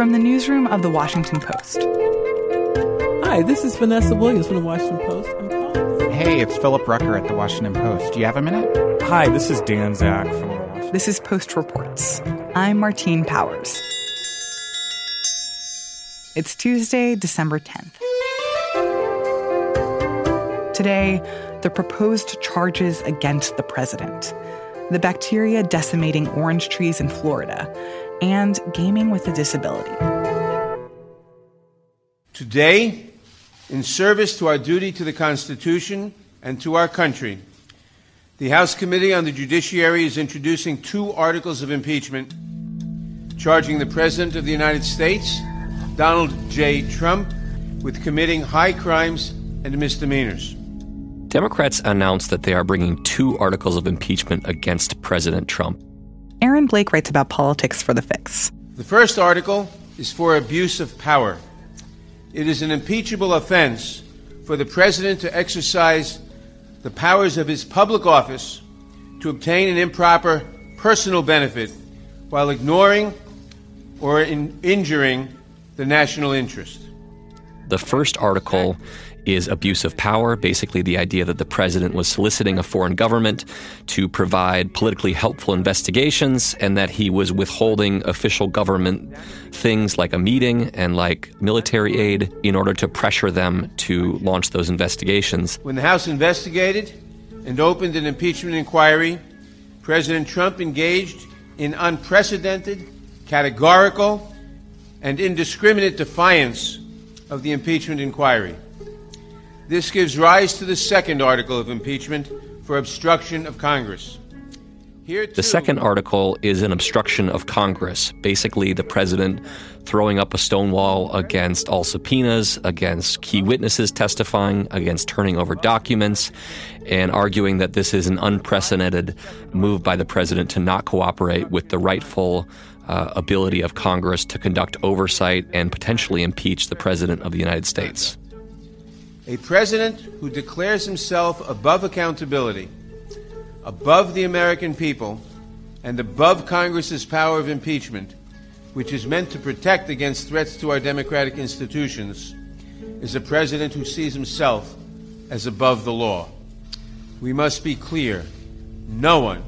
From the newsroom of The Washington Post. Hi, this is Vanessa Williams from The Washington Post. Hey, it's Philip Rucker at The Washington Post. Do you have a minute? Hi, this is Dan Zak from The Washington This is Post Reports. I'm Martine Powers. It's Tuesday, December 10th. Today, the proposed charges against the president the bacteria decimating orange trees in Florida, and gaming with a disability. Today, in service to our duty to the Constitution and to our country, the House Committee on the Judiciary is introducing two articles of impeachment charging the President of the United States, Donald J. Trump, with committing high crimes and misdemeanors. Democrats announced that they are bringing two articles of impeachment against President Trump. Aaron Blake writes about politics for The Fix. The first article is for abuse of power. It is an impeachable offense for the president to exercise the powers of his public office to obtain an improper personal benefit while ignoring or in injuring the national interest. The first article is abuse of power, basically the idea that the president was soliciting a foreign government to provide politically helpful investigations and that he was withholding official government things like a meeting and like military aid in order to pressure them to launch those investigations. When the House investigated and opened an impeachment inquiry, President Trump engaged in unprecedented, categorical, and indiscriminate defiance of the impeachment inquiry. This gives rise to the second article of impeachment for obstruction of Congress. Here the second article is an obstruction of Congress. Basically, the president throwing up a stonewall against all subpoenas, against key witnesses testifying, against turning over documents, and arguing that this is an unprecedented move by the president to not cooperate with the rightful uh, ability of Congress to conduct oversight and potentially impeach the president of the United States. A president who declares himself above accountability, above the American people, and above Congress's power of impeachment, which is meant to protect against threats to our democratic institutions, is a president who sees himself as above the law. We must be clear no one,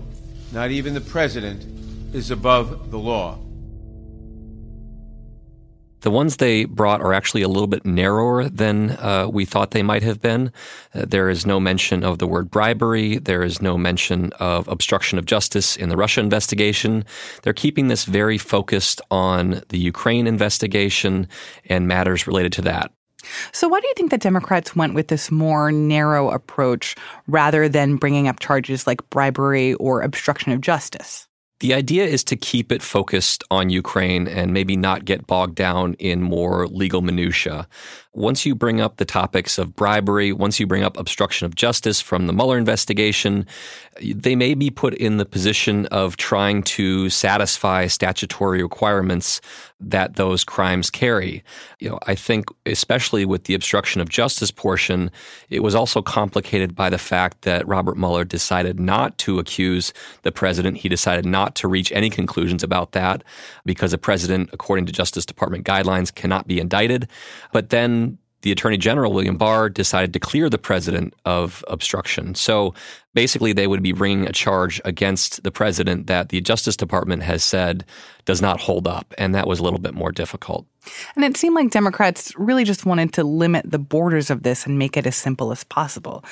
not even the president, is above the law. The ones they brought are actually a little bit narrower than uh, we thought they might have been. Uh, there is no mention of the word bribery. There is no mention of obstruction of justice in the Russia investigation. They're keeping this very focused on the Ukraine investigation and matters related to that. So, why do you think that Democrats went with this more narrow approach rather than bringing up charges like bribery or obstruction of justice? The idea is to keep it focused on Ukraine and maybe not get bogged down in more legal minutiae. Once you bring up the topics of bribery, once you bring up obstruction of justice from the Mueller investigation, they may be put in the position of trying to satisfy statutory requirements that those crimes carry. You know, I think especially with the obstruction of justice portion, it was also complicated by the fact that Robert Mueller decided not to accuse the president. He decided not to reach any conclusions about that because a president, according to Justice Department guidelines, cannot be indicted. But then the Attorney General, William Barr, decided to clear the president of obstruction. So basically, they would be bringing a charge against the president that the Justice Department has said does not hold up. And that was a little bit more difficult. And it seemed like Democrats really just wanted to limit the borders of this and make it as simple as possible.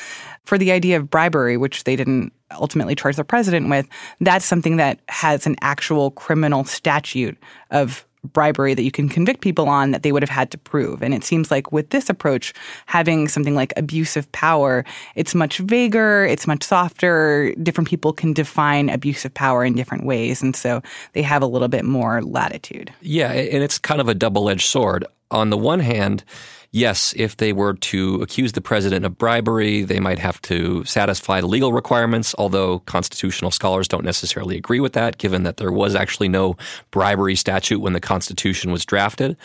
For the idea of bribery, which they didn't ultimately charge the president with, that's something that has an actual criminal statute of bribery that you can convict people on that they would have had to prove. And it seems like with this approach, having something like abuse of power, it's much vaguer, it's much softer. Different people can define abuse of power in different ways. And so they have a little bit more latitude. Yeah, and it's kind of a double edged sword. On the one hand, yes, if they were to accuse the president of bribery, they might have to satisfy legal requirements, although constitutional scholars don't necessarily agree with that, given that there was actually no bribery statute when the Constitution was drafted.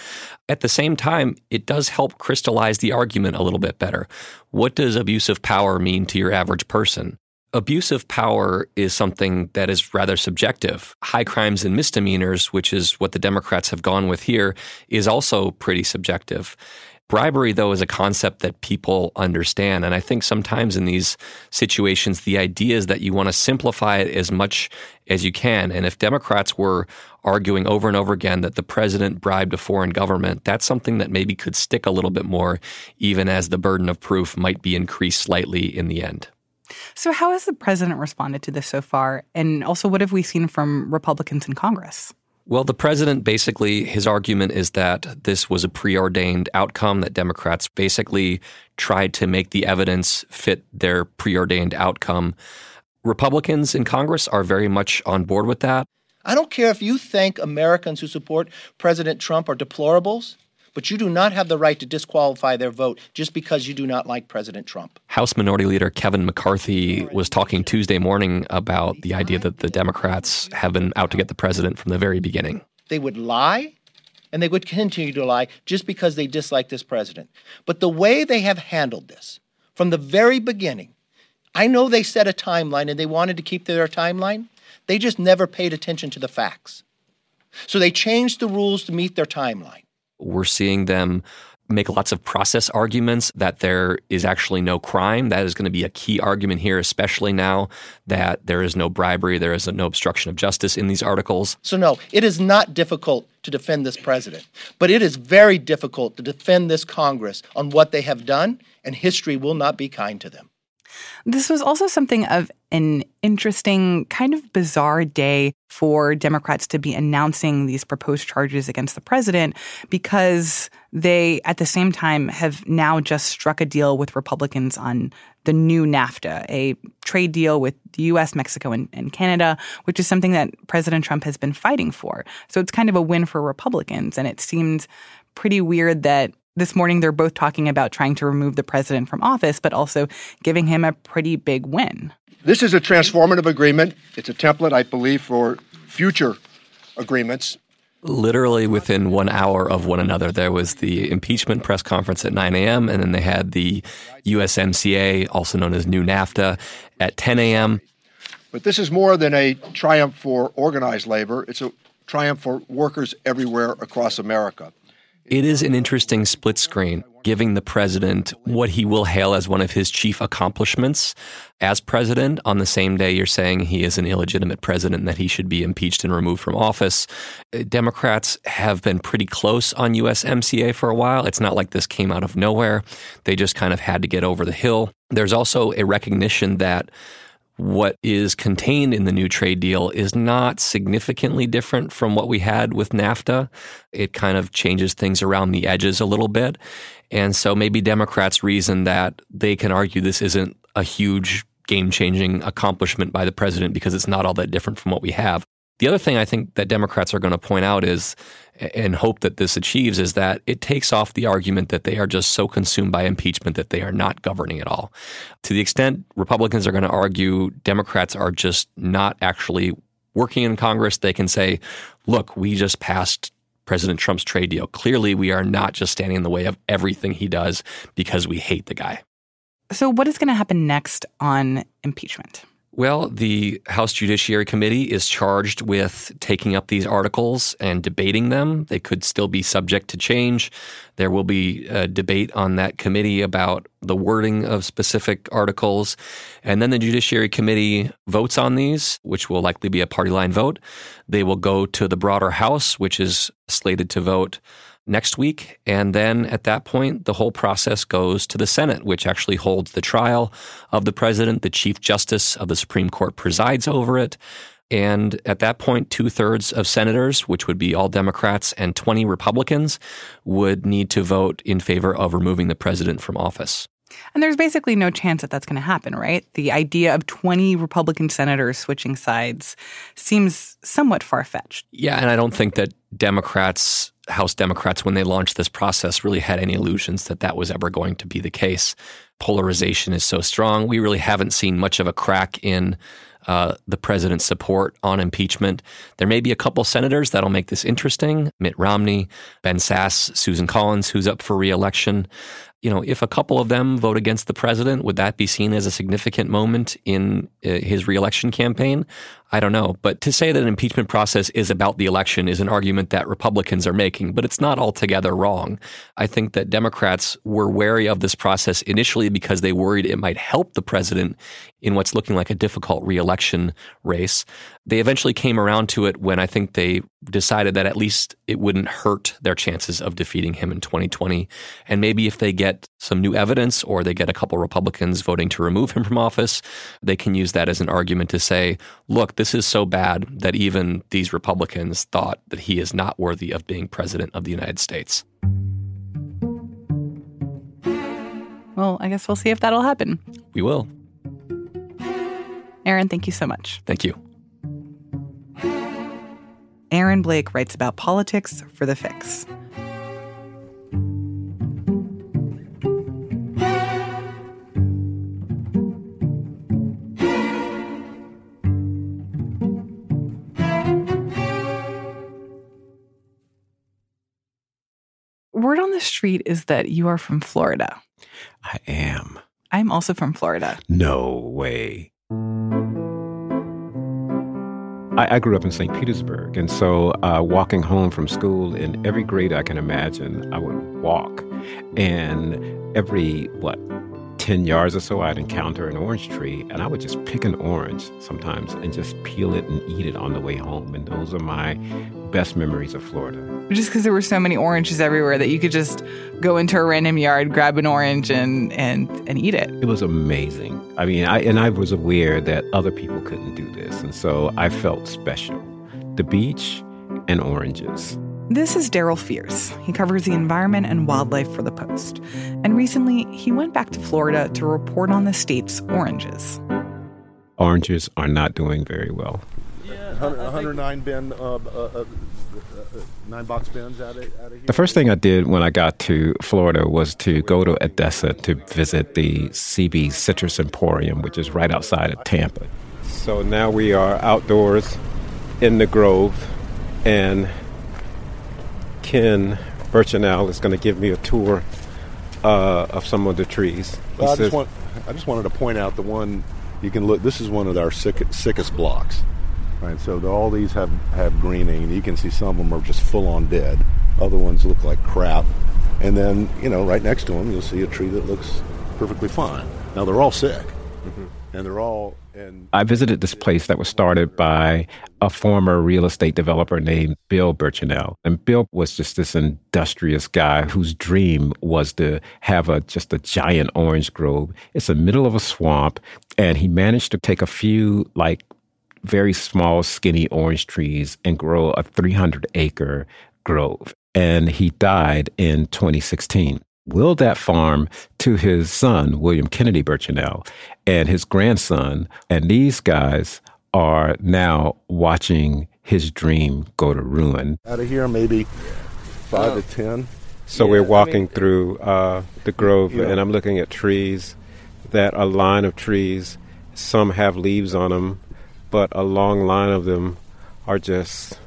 At the same time, it does help crystallize the argument a little bit better. What does abuse of power mean to your average person? Abuse of power is something that is rather subjective. High crimes and misdemeanors, which is what the Democrats have gone with here, is also pretty subjective. Bribery, though, is a concept that people understand. And I think sometimes in these situations, the idea is that you want to simplify it as much as you can. And if Democrats were arguing over and over again that the president bribed a foreign government, that's something that maybe could stick a little bit more, even as the burden of proof might be increased slightly in the end. So, how has the president responded to this so far? And also, what have we seen from Republicans in Congress? Well, the president basically, his argument is that this was a preordained outcome, that Democrats basically tried to make the evidence fit their preordained outcome. Republicans in Congress are very much on board with that. I don't care if you think Americans who support President Trump are deplorables but you do not have the right to disqualify their vote just because you do not like President Trump. House Minority Leader Kevin McCarthy was talking Tuesday morning about the idea that the Democrats have been out to get the president from the very beginning. They would lie and they would continue to lie just because they dislike this president. But the way they have handled this from the very beginning, I know they set a timeline and they wanted to keep their timeline. They just never paid attention to the facts. So they changed the rules to meet their timeline. We're seeing them make lots of process arguments that there is actually no crime. That is going to be a key argument here, especially now that there is no bribery, there is no obstruction of justice in these articles. So, no, it is not difficult to defend this president, but it is very difficult to defend this Congress on what they have done, and history will not be kind to them. This was also something of an interesting, kind of bizarre day for Democrats to be announcing these proposed charges against the president because they, at the same time, have now just struck a deal with Republicans on the new NAFTA, a trade deal with the US, Mexico, and, and, Canada, which is something that President Trump has been fighting for. So it's kind of a win for Republicans. And it seemed pretty weird that this morning they're both talking about trying to remove the president from office, but also giving him a pretty big win. This is a transformative agreement. It's a template, I believe, for future agreements. Literally within one hour of one another, there was the impeachment press conference at 9 a.m., and then they had the USMCA, also known as New NAFTA, at 10 a.m. But this is more than a triumph for organized labor, it's a triumph for workers everywhere across America. It is an interesting split screen, giving the president what he will hail as one of his chief accomplishments as president. On the same day, you're saying he is an illegitimate president that he should be impeached and removed from office. Uh, Democrats have been pretty close on USMCA for a while. It's not like this came out of nowhere. They just kind of had to get over the hill. There's also a recognition that what is contained in the new trade deal is not significantly different from what we had with NAFTA. It kind of changes things around the edges a little bit. And so maybe Democrats reason that they can argue this isn't a huge game changing accomplishment by the president because it's not all that different from what we have. The other thing I think that Democrats are going to point out is, and hope that this achieves, is that it takes off the argument that they are just so consumed by impeachment that they are not governing at all. To the extent Republicans are going to argue Democrats are just not actually working in Congress, they can say, look, we just passed President Trump's trade deal. Clearly, we are not just standing in the way of everything he does because we hate the guy. So, what is going to happen next on impeachment? Well, the House Judiciary Committee is charged with taking up these articles and debating them. They could still be subject to change. There will be a debate on that committee about the wording of specific articles. And then the Judiciary Committee votes on these, which will likely be a party line vote. They will go to the broader House, which is slated to vote next week. And then at that point, the whole process goes to the Senate, which actually holds the trial of the president. The Chief Justice of the Supreme Court presides over it. And at that point, two thirds of senators, which would be all Democrats and 20 Republicans, would need to vote in favor of removing the president from office. And there's basically no chance that that's going to happen, right? The idea of 20 Republican senators switching sides seems somewhat far fetched. Yeah, and I don't think that Democrats, House Democrats, when they launched this process, really had any illusions that that was ever going to be the case. Polarization is so strong. We really haven't seen much of a crack in uh, the president's support on impeachment. There may be a couple senators that'll make this interesting Mitt Romney, Ben Sasse, Susan Collins, who's up for reelection you know, if a couple of them vote against the president, would that be seen as a significant moment in uh, his reelection campaign? I don't know. But to say that an impeachment process is about the election is an argument that Republicans are making, but it's not altogether wrong. I think that Democrats were wary of this process initially because they worried it might help the president in what's looking like a difficult reelection race. They eventually came around to it when I think they decided that at least it wouldn't hurt their chances of defeating him in 2020. And maybe if they get some new evidence or they get a couple Republicans voting to remove him from office, they can use that as an argument to say, look, this is so bad that even these Republicans thought that he is not worthy of being president of the United States. Well, I guess we'll see if that'll happen. We will. Aaron, thank you so much. Thank you. Aaron Blake writes about politics for The Fix. Word on the street is that you are from Florida. I am. I'm also from Florida. No way. I, I grew up in St. Petersburg, and so uh, walking home from school in every grade I can imagine, I would walk. And every, what, 10 yards or so, I'd encounter an orange tree, and I would just pick an orange sometimes and just peel it and eat it on the way home. And those are my best memories of Florida. Just because there were so many oranges everywhere that you could just go into a random yard, grab an orange, and and and eat it. It was amazing. I mean, I and I was aware that other people couldn't do this, and so I felt special. The beach and oranges. This is Darryl Fears. He covers the environment and wildlife for the Post. And recently, he went back to Florida to report on the state's oranges. Oranges are not doing very well. Yeah, 109 bin, uh, uh, uh, nine box bins out of, out of here. The first thing I did when I got to Florida was to go to Odessa to visit the CB Citrus Emporium, which is right outside of Tampa. So now we are outdoors in the grove, and Ken Birchinell is going to give me a tour uh, of some of the trees. Well, I, just want, I just wanted to point out the one you can look. This is one of our sick, sickest blocks. Right, so the, all these have, have greening, and you can see some of them are just full on dead. Other ones look like crap. And then, you know, right next to them, you'll see a tree that looks perfectly fine. Now, they're all sick, mm-hmm. and they're all. I visited this place that was started by a former real estate developer named Bill Birchinell. And Bill was just this industrious guy whose dream was to have a just a giant orange grove. It's the middle of a swamp, and he managed to take a few like very small, skinny orange trees and grow a 300 acre grove. And he died in 2016. Willed that farm to his son, William Kennedy Birchinell, and his grandson. And these guys are now watching his dream go to ruin. Out of here, maybe five oh. to ten. So yeah, we're walking I mean, through uh, the grove, you know, and I'm looking at trees that a line of trees. Some have leaves on them, but a long line of them are just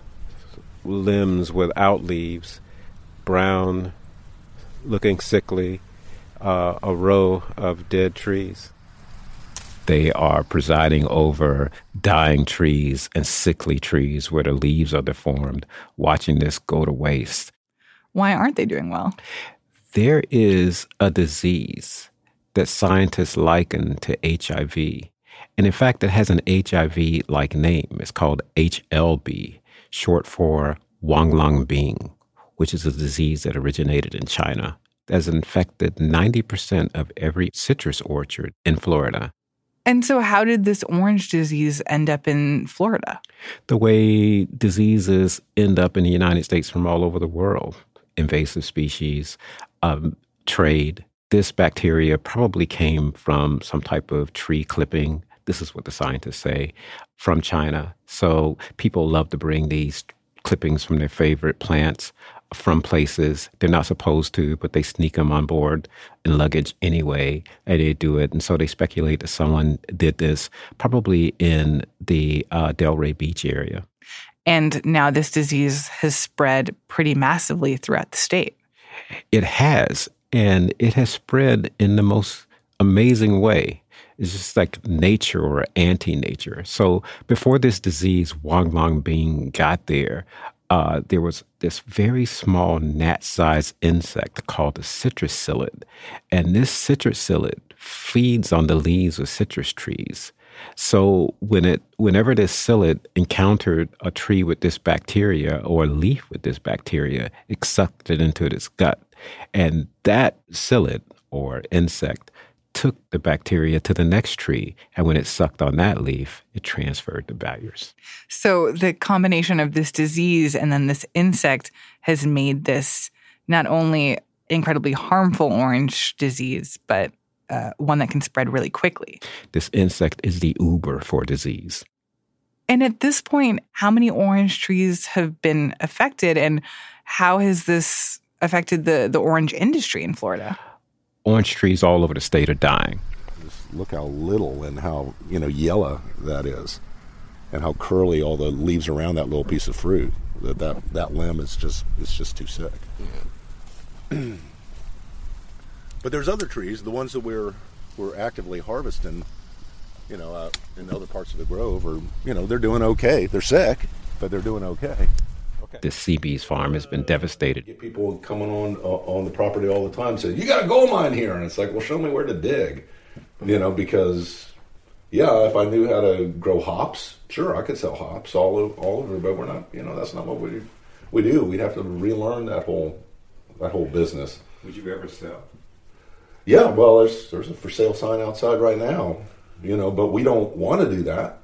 limbs without leaves, brown, looking sickly, uh, a row of dead trees. They are presiding over dying trees and sickly trees where the leaves are deformed, watching this go to waste. Why aren't they doing well? There is a disease that scientists liken to HIV and in fact, it has an HIV like name. It's called HLB, short for Huanglongbing, which is a disease that originated in China. Has infected 90% of every citrus orchard in Florida. And so, how did this orange disease end up in Florida? The way diseases end up in the United States from all over the world invasive species, um, trade. This bacteria probably came from some type of tree clipping this is what the scientists say from China. So people love to bring these clippings from their favorite plants from places they're not supposed to, but they sneak them on board in luggage anyway, and they do it. And so they speculate that someone did this probably in the uh, Delray Beach area. And now this disease has spread pretty massively throughout the state. It has. And it has spread in the most amazing way. It's just like nature or anti nature. So before this disease, Huanglongbing, got there, uh, there was this very small gnat sized insect called the citrus psyllid. And this citrus psyllid feeds on the leaves of citrus trees. So when it, whenever this psyllid encountered a tree with this bacteria or a leaf with this bacteria, it sucked it into its gut. And that psyllid or insect took the bacteria to the next tree. And when it sucked on that leaf, it transferred the virus. So the combination of this disease and then this insect has made this not only incredibly harmful orange disease, but uh, one that can spread really quickly. This insect is the Uber for disease. And at this point, how many orange trees have been affected, and how has this affected the, the orange industry in Florida? Orange trees all over the state are dying. Just look how little and how you know yellow that is, and how curly all the leaves around that little piece of fruit. That that, that limb is just it's just too sick. Yeah. But there's other trees, the ones that we're we're actively harvesting, you know, uh, in other parts of the grove, are you know they're doing okay. They're sick, but they're doing okay. Okay. The Seabees farm has been devastated. Get people coming on uh, on the property all the time saying, "You got a gold mine here," and it's like, "Well, show me where to dig," you know, because yeah, if I knew how to grow hops, sure, I could sell hops all over, all over, but we're not, you know, that's not what we we do. We'd have to relearn that whole that whole business. Would you ever sell? Yeah, well, there's there's a for sale sign outside right now, you know, but we don't want to do that.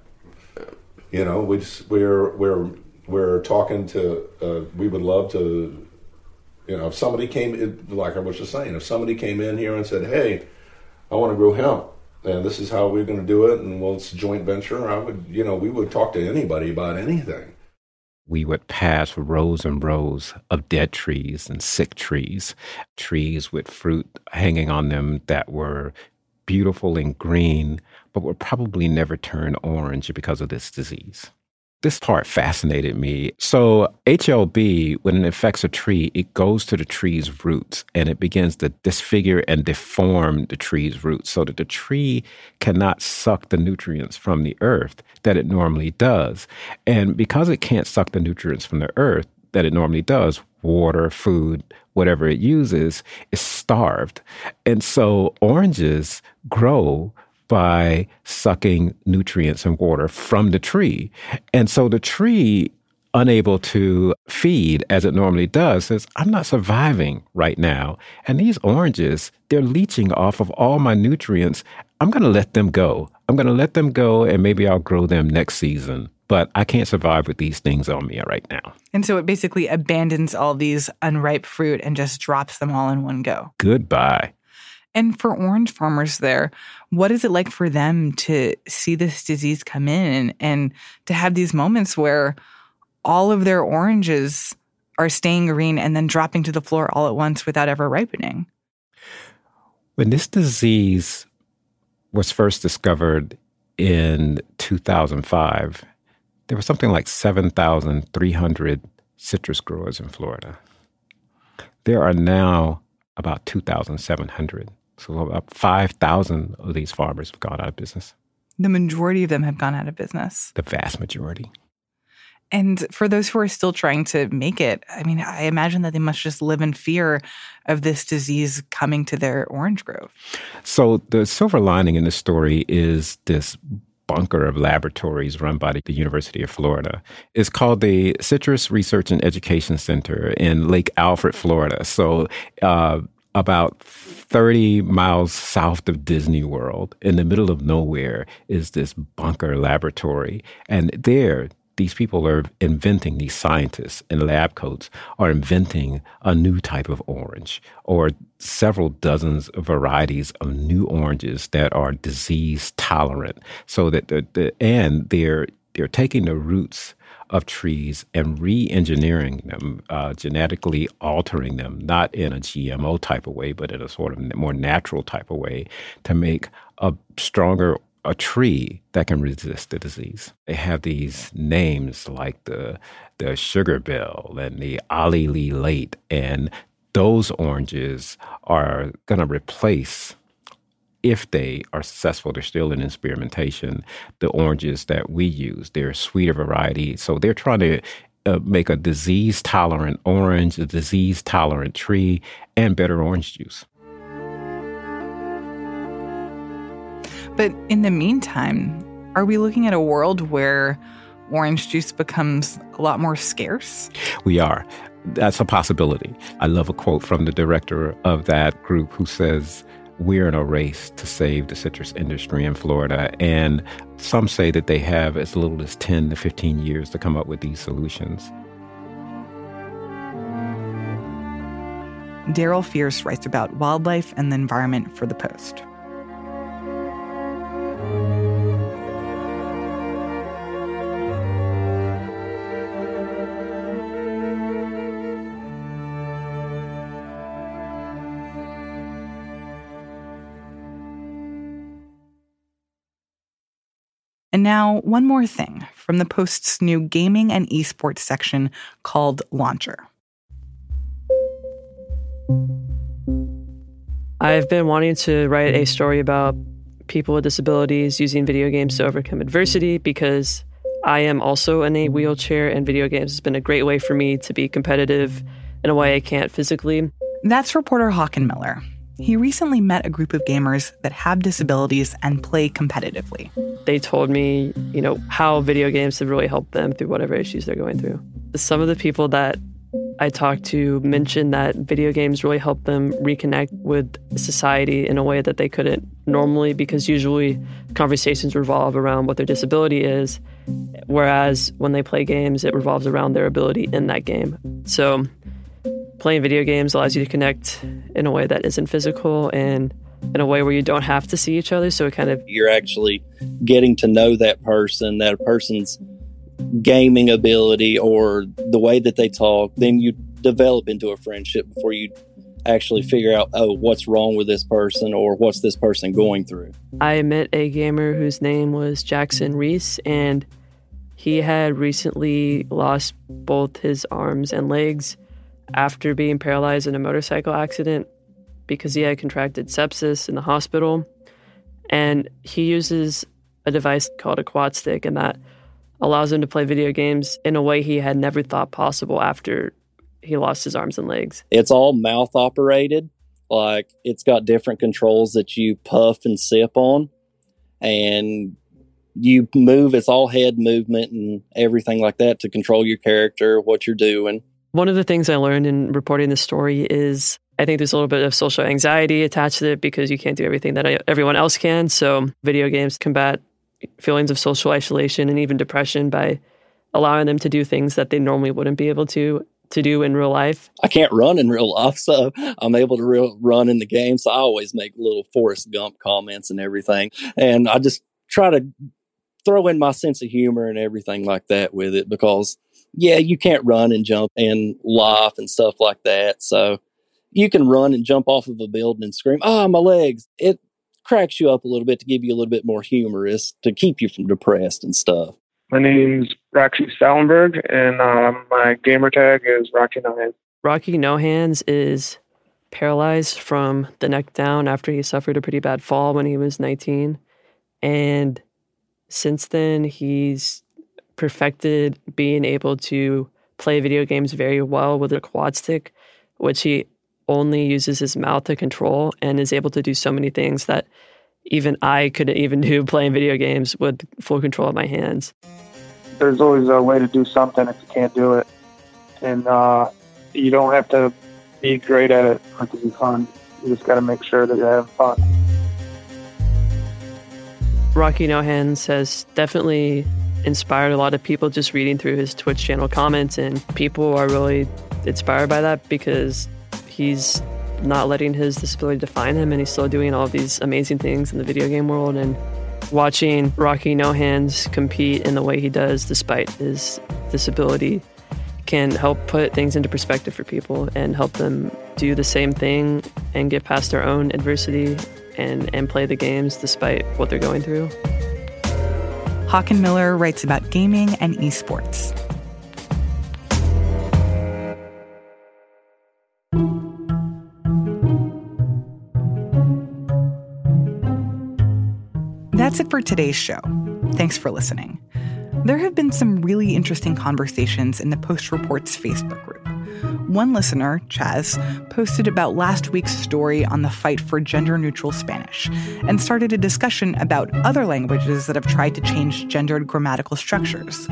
You know, we just, we're we're we're talking to. Uh, we would love to, you know, if somebody came, like I was just saying, if somebody came in here and said, "Hey, I want to grow hemp," and this is how we're going to do it, and well, it's a joint venture. I would, you know, we would talk to anybody about anything we would pass rows and rows of dead trees and sick trees, trees with fruit hanging on them that were beautiful and green, but would probably never turn orange because of this disease this part fascinated me. So, HLB, when it affects a tree, it goes to the tree's roots and it begins to disfigure and deform the tree's roots so that the tree cannot suck the nutrients from the earth that it normally does. And because it can't suck the nutrients from the earth that it normally does, water, food, whatever it uses, is starved. And so, oranges grow by sucking nutrients and water from the tree. And so the tree, unable to feed as it normally does, says, I'm not surviving right now. And these oranges, they're leaching off of all my nutrients. I'm going to let them go. I'm going to let them go and maybe I'll grow them next season. But I can't survive with these things on me right now. And so it basically abandons all these unripe fruit and just drops them all in one go. Goodbye. And for orange farmers there, what is it like for them to see this disease come in and to have these moments where all of their oranges are staying green and then dropping to the floor all at once without ever ripening? When this disease was first discovered in 2005, there was something like 7,300 citrus growers in Florida. There are now about 2,700. So about 5,000 of these farmers have gone out of business. The majority of them have gone out of business. The vast majority. And for those who are still trying to make it, I mean, I imagine that they must just live in fear of this disease coming to their orange grove. So the silver lining in this story is this bunker of laboratories run by the University of Florida. It's called the Citrus Research and Education Center in Lake Alfred, Florida. So uh, about 30 miles south of Disney World, in the middle of nowhere, is this bunker laboratory. And there, these people are inventing, these scientists in lab coats are inventing a new type of orange or several dozens of varieties of new oranges that are disease tolerant. So that the, the and they're they're taking the roots of trees and re engineering them, uh, genetically altering them, not in a GMO type of way, but in a sort of more natural type of way to make a stronger a tree that can resist the disease. They have these names like the the Sugar Belle and the Orie Lee Late and those oranges are going to replace if they are successful, they're still in experimentation, the oranges that we use. They're a sweeter variety. So they're trying to uh, make a disease tolerant orange, a disease tolerant tree, and better orange juice. But in the meantime, are we looking at a world where orange juice becomes a lot more scarce? We are. That's a possibility. I love a quote from the director of that group who says, we're in a race to save the citrus industry in Florida. And some say that they have as little as 10 to 15 years to come up with these solutions. Darryl Fears writes about wildlife and the environment for The Post. Now, one more thing from the Post's new gaming and esports section called Launcher. I've been wanting to write a story about people with disabilities using video games to overcome adversity because I am also in a wheelchair, and video games has been a great way for me to be competitive in a way I can't physically. That's reporter Hawken Miller. He recently met a group of gamers that have disabilities and play competitively. They told me, you know, how video games have really helped them through whatever issues they're going through. Some of the people that I talked to mentioned that video games really help them reconnect with society in a way that they couldn't normally because usually conversations revolve around what their disability is, whereas when they play games, it revolves around their ability in that game. So playing video games allows you to connect in a way that isn't physical and in a way where you don't have to see each other. So it kind of you're actually getting to know that person, that person's gaming ability or the way that they talk. Then you develop into a friendship before you actually figure out oh what's wrong with this person or what's this person going through. I met a gamer whose name was Jackson Reese and he had recently lost both his arms and legs after being paralyzed in a motorcycle accident because he had contracted sepsis in the hospital. And he uses a device called a quad stick, and that allows him to play video games in a way he had never thought possible after he lost his arms and legs. It's all mouth operated. Like it's got different controls that you puff and sip on, and you move. It's all head movement and everything like that to control your character, what you're doing. One of the things I learned in reporting this story is I think there's a little bit of social anxiety attached to it because you can't do everything that everyone else can. So, video games combat feelings of social isolation and even depression by allowing them to do things that they normally wouldn't be able to to do in real life. I can't run in real life, so I'm able to real, run in the game. So I always make little Forrest Gump comments and everything, and I just try to throw in my sense of humor and everything like that with it because yeah, you can't run and jump and laugh and stuff like that. So you can run and jump off of a building and scream, "Oh, my legs!" It cracks you up a little bit to give you a little bit more humorous to keep you from depressed and stuff. My name's Rocky Stoutenburgh, and um, my gamer tag is Rocky No Hands. Rocky No Hands is paralyzed from the neck down after he suffered a pretty bad fall when he was 19. And since then, he's perfected being able to play video games very well with a quad stick, which he only uses his mouth to control and is able to do so many things that even I couldn't even do playing video games with full control of my hands. There's always a way to do something if you can't do it. And uh, you don't have to be great at it for it to be fun. You just got to make sure that you're having fun. Rocky No Hands has definitely inspired a lot of people just reading through his Twitch channel comments, and people are really inspired by that because he's not letting his disability define him and he's still doing all these amazing things in the video game world and watching Rocky No Hands compete in the way he does despite his disability can help put things into perspective for people and help them do the same thing and get past their own adversity and, and play the games despite what they're going through. Hawken Miller writes about gaming and esports. That's it for today's show. Thanks for listening. There have been some really interesting conversations in the Post Reports Facebook group. One listener, Chaz, posted about last week's story on the fight for gender neutral Spanish and started a discussion about other languages that have tried to change gendered grammatical structures.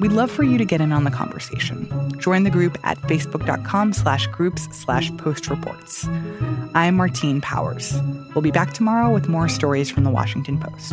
We'd love for you to get in on the conversation. Join the group at facebook.com slash groups slash post reports. I'm Martine Powers. We'll be back tomorrow with more stories from the Washington Post.